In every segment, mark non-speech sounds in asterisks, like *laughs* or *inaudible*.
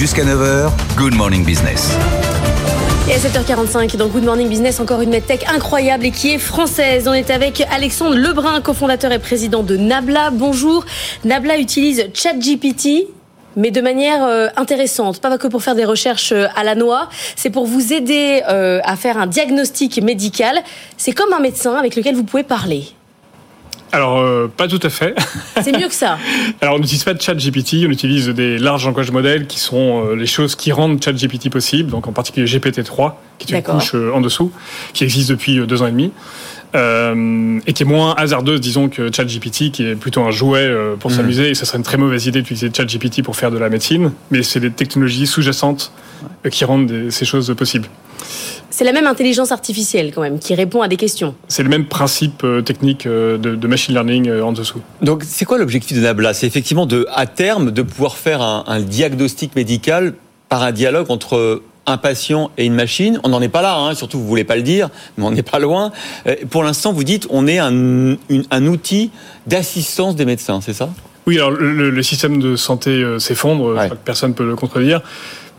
Jusqu'à 9h, Good Morning Business. Et à 7h45, dans Good Morning Business, encore une medtech incroyable et qui est française. On est avec Alexandre Lebrun, cofondateur et président de Nabla. Bonjour. Nabla utilise ChatGPT mais de manière euh, intéressante, pas que pour faire des recherches euh, à la noix, c'est pour vous aider euh, à faire un diagnostic médical. C'est comme un médecin avec lequel vous pouvez parler. Alors, pas tout à fait. *laughs* C'est mieux que ça. Alors, on n'utilise pas de chat GPT, on utilise des larges langages modèles qui sont les choses qui rendent chat GPT possible, donc en particulier GPT-3, qui est une couche en dessous, qui existe depuis deux ans et demi. Euh, et qui est moins hasardeuse, disons, que ChatGPT, qui est plutôt un jouet euh, pour mhm. s'amuser. Et ça serait une très mauvaise idée d'utiliser ChatGPT pour faire de la médecine, mais c'est des technologies sous-jacentes euh, qui rendent ces choses possibles. C'est la même intelligence artificielle quand même qui répond à des questions. C'est le même principe technique de, machine learning en dessous. Donc c'est quoi l'objectif de Nabla? C'est effectivement de, à terme de pouvoir faire un, un diagnostic médical par un dialogue entre un patient et une machine. On n'en est pas là, hein, surtout vous voulez pas le dire, mais on n'est pas loin. Euh, pour l'instant, vous dites on est un, un outil d'assistance des médecins, c'est ça? Oui, alors le, système de santé euh, s'effondre, personne ne peut le contredire.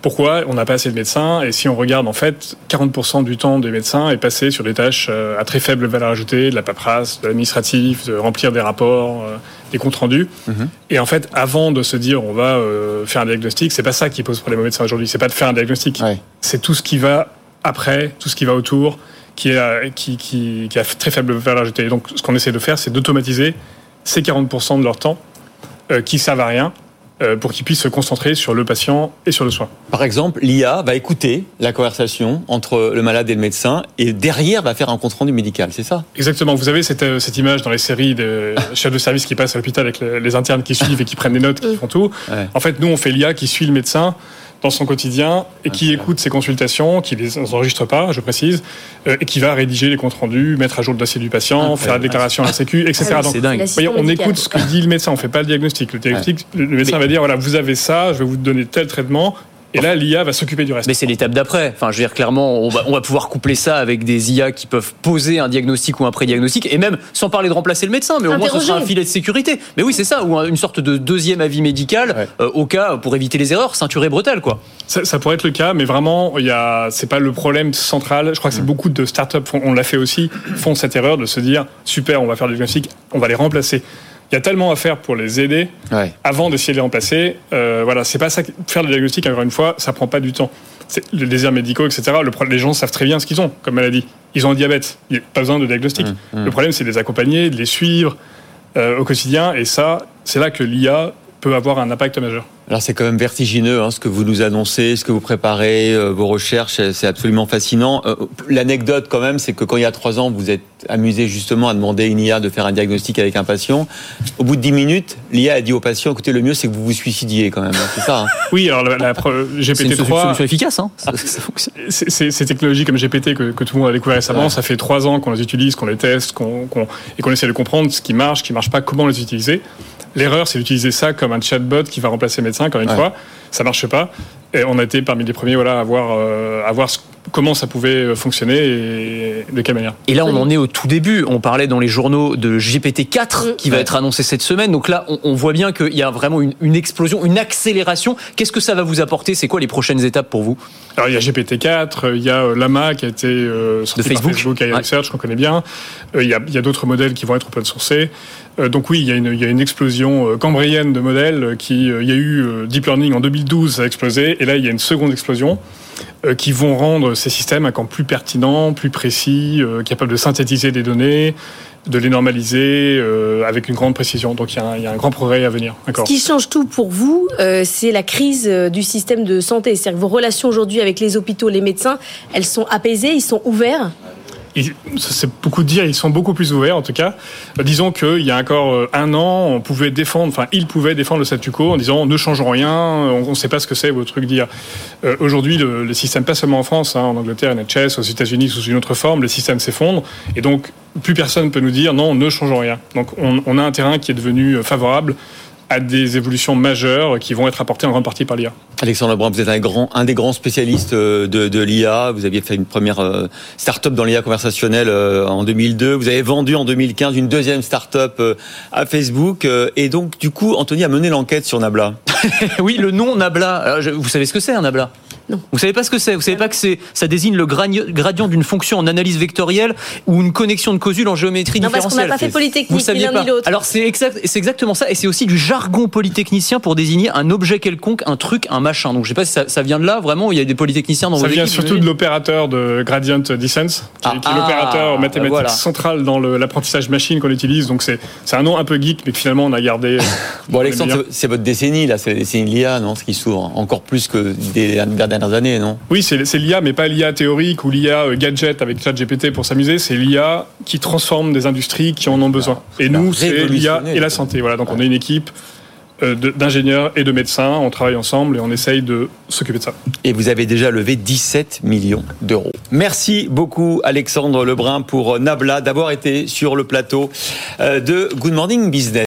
Pourquoi on n'a pas assez de médecins Et si on regarde, en fait, 40% du temps des médecins est passé sur des tâches euh, à très faible valeur ajoutée, de la paperasse, de l'administratif, de remplir des rapports, euh, des comptes rendus. Mhm. Et en fait, avant de se dire on va euh, faire un diagnostic, c'est pas ça qui pose problème aux médecins aujourd'hui. C'est pas de faire un diagnostic. C'est tout ce qui va après, tout ce qui va autour, qui, est, qui, qui, qui a très faible valeur ajoutée. donc, ce qu'on essaie de faire, c'est d'automatiser ces 40% de leur temps qui servent à rien pour qu'ils puissent se concentrer sur le patient et sur le soin. Par exemple, l'IA va écouter la conversation entre le malade et le médecin et derrière va faire un compte rendu médical, c'est ça? Exactement. Vous avez cette, euh, cette, image dans les séries de *laughs* chefs de service qui passent à l'hôpital avec les, internes qui suivent et qui prennent des notes, qui font tout. En fait, nous, on fait l'IA qui suit le médecin dans son quotidien et qui écoute ses consultations, qui les enregistre pas, je précise, euh, et qui va rédiger les comptes rendus, mettre à jour le dossier du patient, faire la déclaration à la Sécu, etc. Ah, c'est dingue. on écoute ce que dit le médecin, on fait pas le diagnostic. Le diagnostic, le médecin va dire voilà, vous avez ça, je vais vous donner tel traitement, et là, l'IA va s'occuper du reste. Mais c'est l'étape d'après. Enfin, je veux dire, clairement, on va, on va, pouvoir coupler ça avec des IA qui peuvent poser un diagnostic ou un pré-diagnostic, et même sans parler de remplacer le médecin, mais au moins ce sera un filet de sécurité. Mais oui, c'est ça, ou une sorte de deuxième avis médical euh, au cas pour éviter les erreurs, ceinture et bretelle, quoi. Ça, ça, pourrait être le cas, mais vraiment, il y a, c'est pas le problème central. Je crois que c'est mm. beaucoup de startups, on l'a fait aussi, font cette erreur de se dire super, on va faire le diagnostic, on va les remplacer il y a tellement à faire pour les aider avant d'essayer de les remplacer. Euh, voilà, c'est pas ça. Faire le diagnostic, encore une fois, ça prend pas du temps. Les désirs médicaux, etc. Le, les gens savent très bien ce qu'ils ont comme maladie. Ils ont un diabète. Il n'y a pas besoin de diagnostic. Mmh, mmh. Le problème, c'est de les accompagner, de les suivre euh, au quotidien. Et ça, c'est là que l'IA peut avoir un impact majeur. Alors c'est quand même vertigineux hein, ce que vous nous annoncez, ce que vous préparez, euh, vos recherches, c'est absolument fascinant. Euh, l'anecdote quand même, c'est que quand il y a trois ans, vous êtes amusé justement à demander à une IA de faire un diagnostic avec un patient. Au bout de dix minutes, l'IA a dit au patient, écoutez, le mieux c'est que vous vous suicidiez quand même. Hein, c'est ça. Hein. *laughs* oui, alors la, GPT-3... C'est une solution efficace. Hein. Ces technologies comme GPT que, tout le monde a découvert récemment, ça fait trois ans qu'on les utilise, qu'on les teste, qu'on, et qu'on essaie de comprendre ce qui marche, ce qui marche pas, comment les utiliser. L'erreur, c'est d'utiliser ça comme un chatbot qui va remplacer le médecin, encore une fois. Ça marche pas. Et on a été parmi les premiers voilà, à voir, euh, à voir comment ça pouvait euh, fonctionner et de quelle manière. Et là, on en est au tout début. On parlait dans les journaux de GPT-4 qui va être annoncé cette semaine. Donc là, on, voit bien qu'il y a vraiment une, explosion, une accélération. Qu'est-ce que ça va vous apporter? C'est quoi les prochaines étapes pour vous? Alors, il y a GPT-4, il y a euh, Lama qui a été sorti de Facebook, par Facebook Research, qu'on connaît bien. Il y a, a d'autres modèles qui vont être open sourcés. Donc oui, il y a une, il y a une explosion cambrienne de modèles. Qui, il y a eu Deep Learning en 2012, ça a explosé. Et là, il y a une seconde explosion euh, qui vont rendre ces systèmes encore plus pertinents, plus précis, euh, capables de synthétiser des données, de les normaliser euh, avec une grande précision. Donc il y, a un, grand progrès à venir. Ce qui change tout pour vous, c'est la crise du système de santé. C'est-à-dire que vos relations aujourd'hui avec les hôpitaux, les médecins, elles sont apaisées, ils sont ouverts? C'est beaucoup de dire, ils sont beaucoup plus ouverts en tout cas. Euh, disons qu'il y a encore euh, un an, on pouvait défendre, enfin, ils pouvaient défendre le statu quo en disant ne changeons rien, on ne sait pas ce que c'est votre truc dire. Euh, aujourd'hui, le, système, pas seulement en France, hein, en Angleterre, NHS, aux États-Unis sous une autre forme, le système s'effondre et donc plus personne ne peut nous dire non, ne changeons rien. Donc on, on, a un terrain qui est devenu favorable à des évolutions majeures qui vont être apportées en grande partie par l'IA. Alexandre Lebrun, vous êtes un, grand, un des grands spécialistes euh, de, de l'IA. Vous aviez fait une première euh, start-up dans l'IA conversationnelle euh, en 2002. Vous avez vendu en 2015 une deuxième start-up à Facebook. Et donc, du coup, Anthony a mené l'enquête sur Nabla. *laughs* oui, le nom Nabla. vous savez ce que c'est un Nabla? Non. Vous savez pas ce que c'est? Vous savez pas que c'est ça désigne le gradient d'une fonction en analyse vectorielle ou une connexion de causule en géométrie non, différentielle. Parce qu'on n'a pas fait polytechnique, vous saviez pas. Alors c'est exact, c'est exactement ça, et c'est aussi du jargon polytechnicien pour désigner un objet quelconque, un truc, un machin. Donc je sais pas si ça, vient de là. Vraiment, il y a des polytechniciens dans ça vos vient surtout de l'opérateur de gradient descent, qui, est ah, l'opérateur ah, mathématique central dans l'apprentissage machine qu'on utilise. Donc c'est un nom un peu geek, mais que finalement on a gardé. bon, Alexandre, c'est votre décennie là, c'est la décennie de l'IA, non Ce qui s'ouvre encore plus que des dernières années, non? Oui, c'est l'IA, mais pas l'IA théorique ou l'IA euh, gadget avec ChatGPT pour s'amuser. C'est l'IA qui transforme des industries qui en ont besoin. Et nous, c'est l'IA et la santé. Voilà, donc on est une équipe euh, d'ingénieurs et de médecins. On travaille ensemble et on essaye de s'occuper de ça. Et vous avez déjà levé 17 millions d'euros. Merci beaucoup Alexandre Lebrun pour Nabla d'avoir été sur le plateau euh, de Good Morning Business.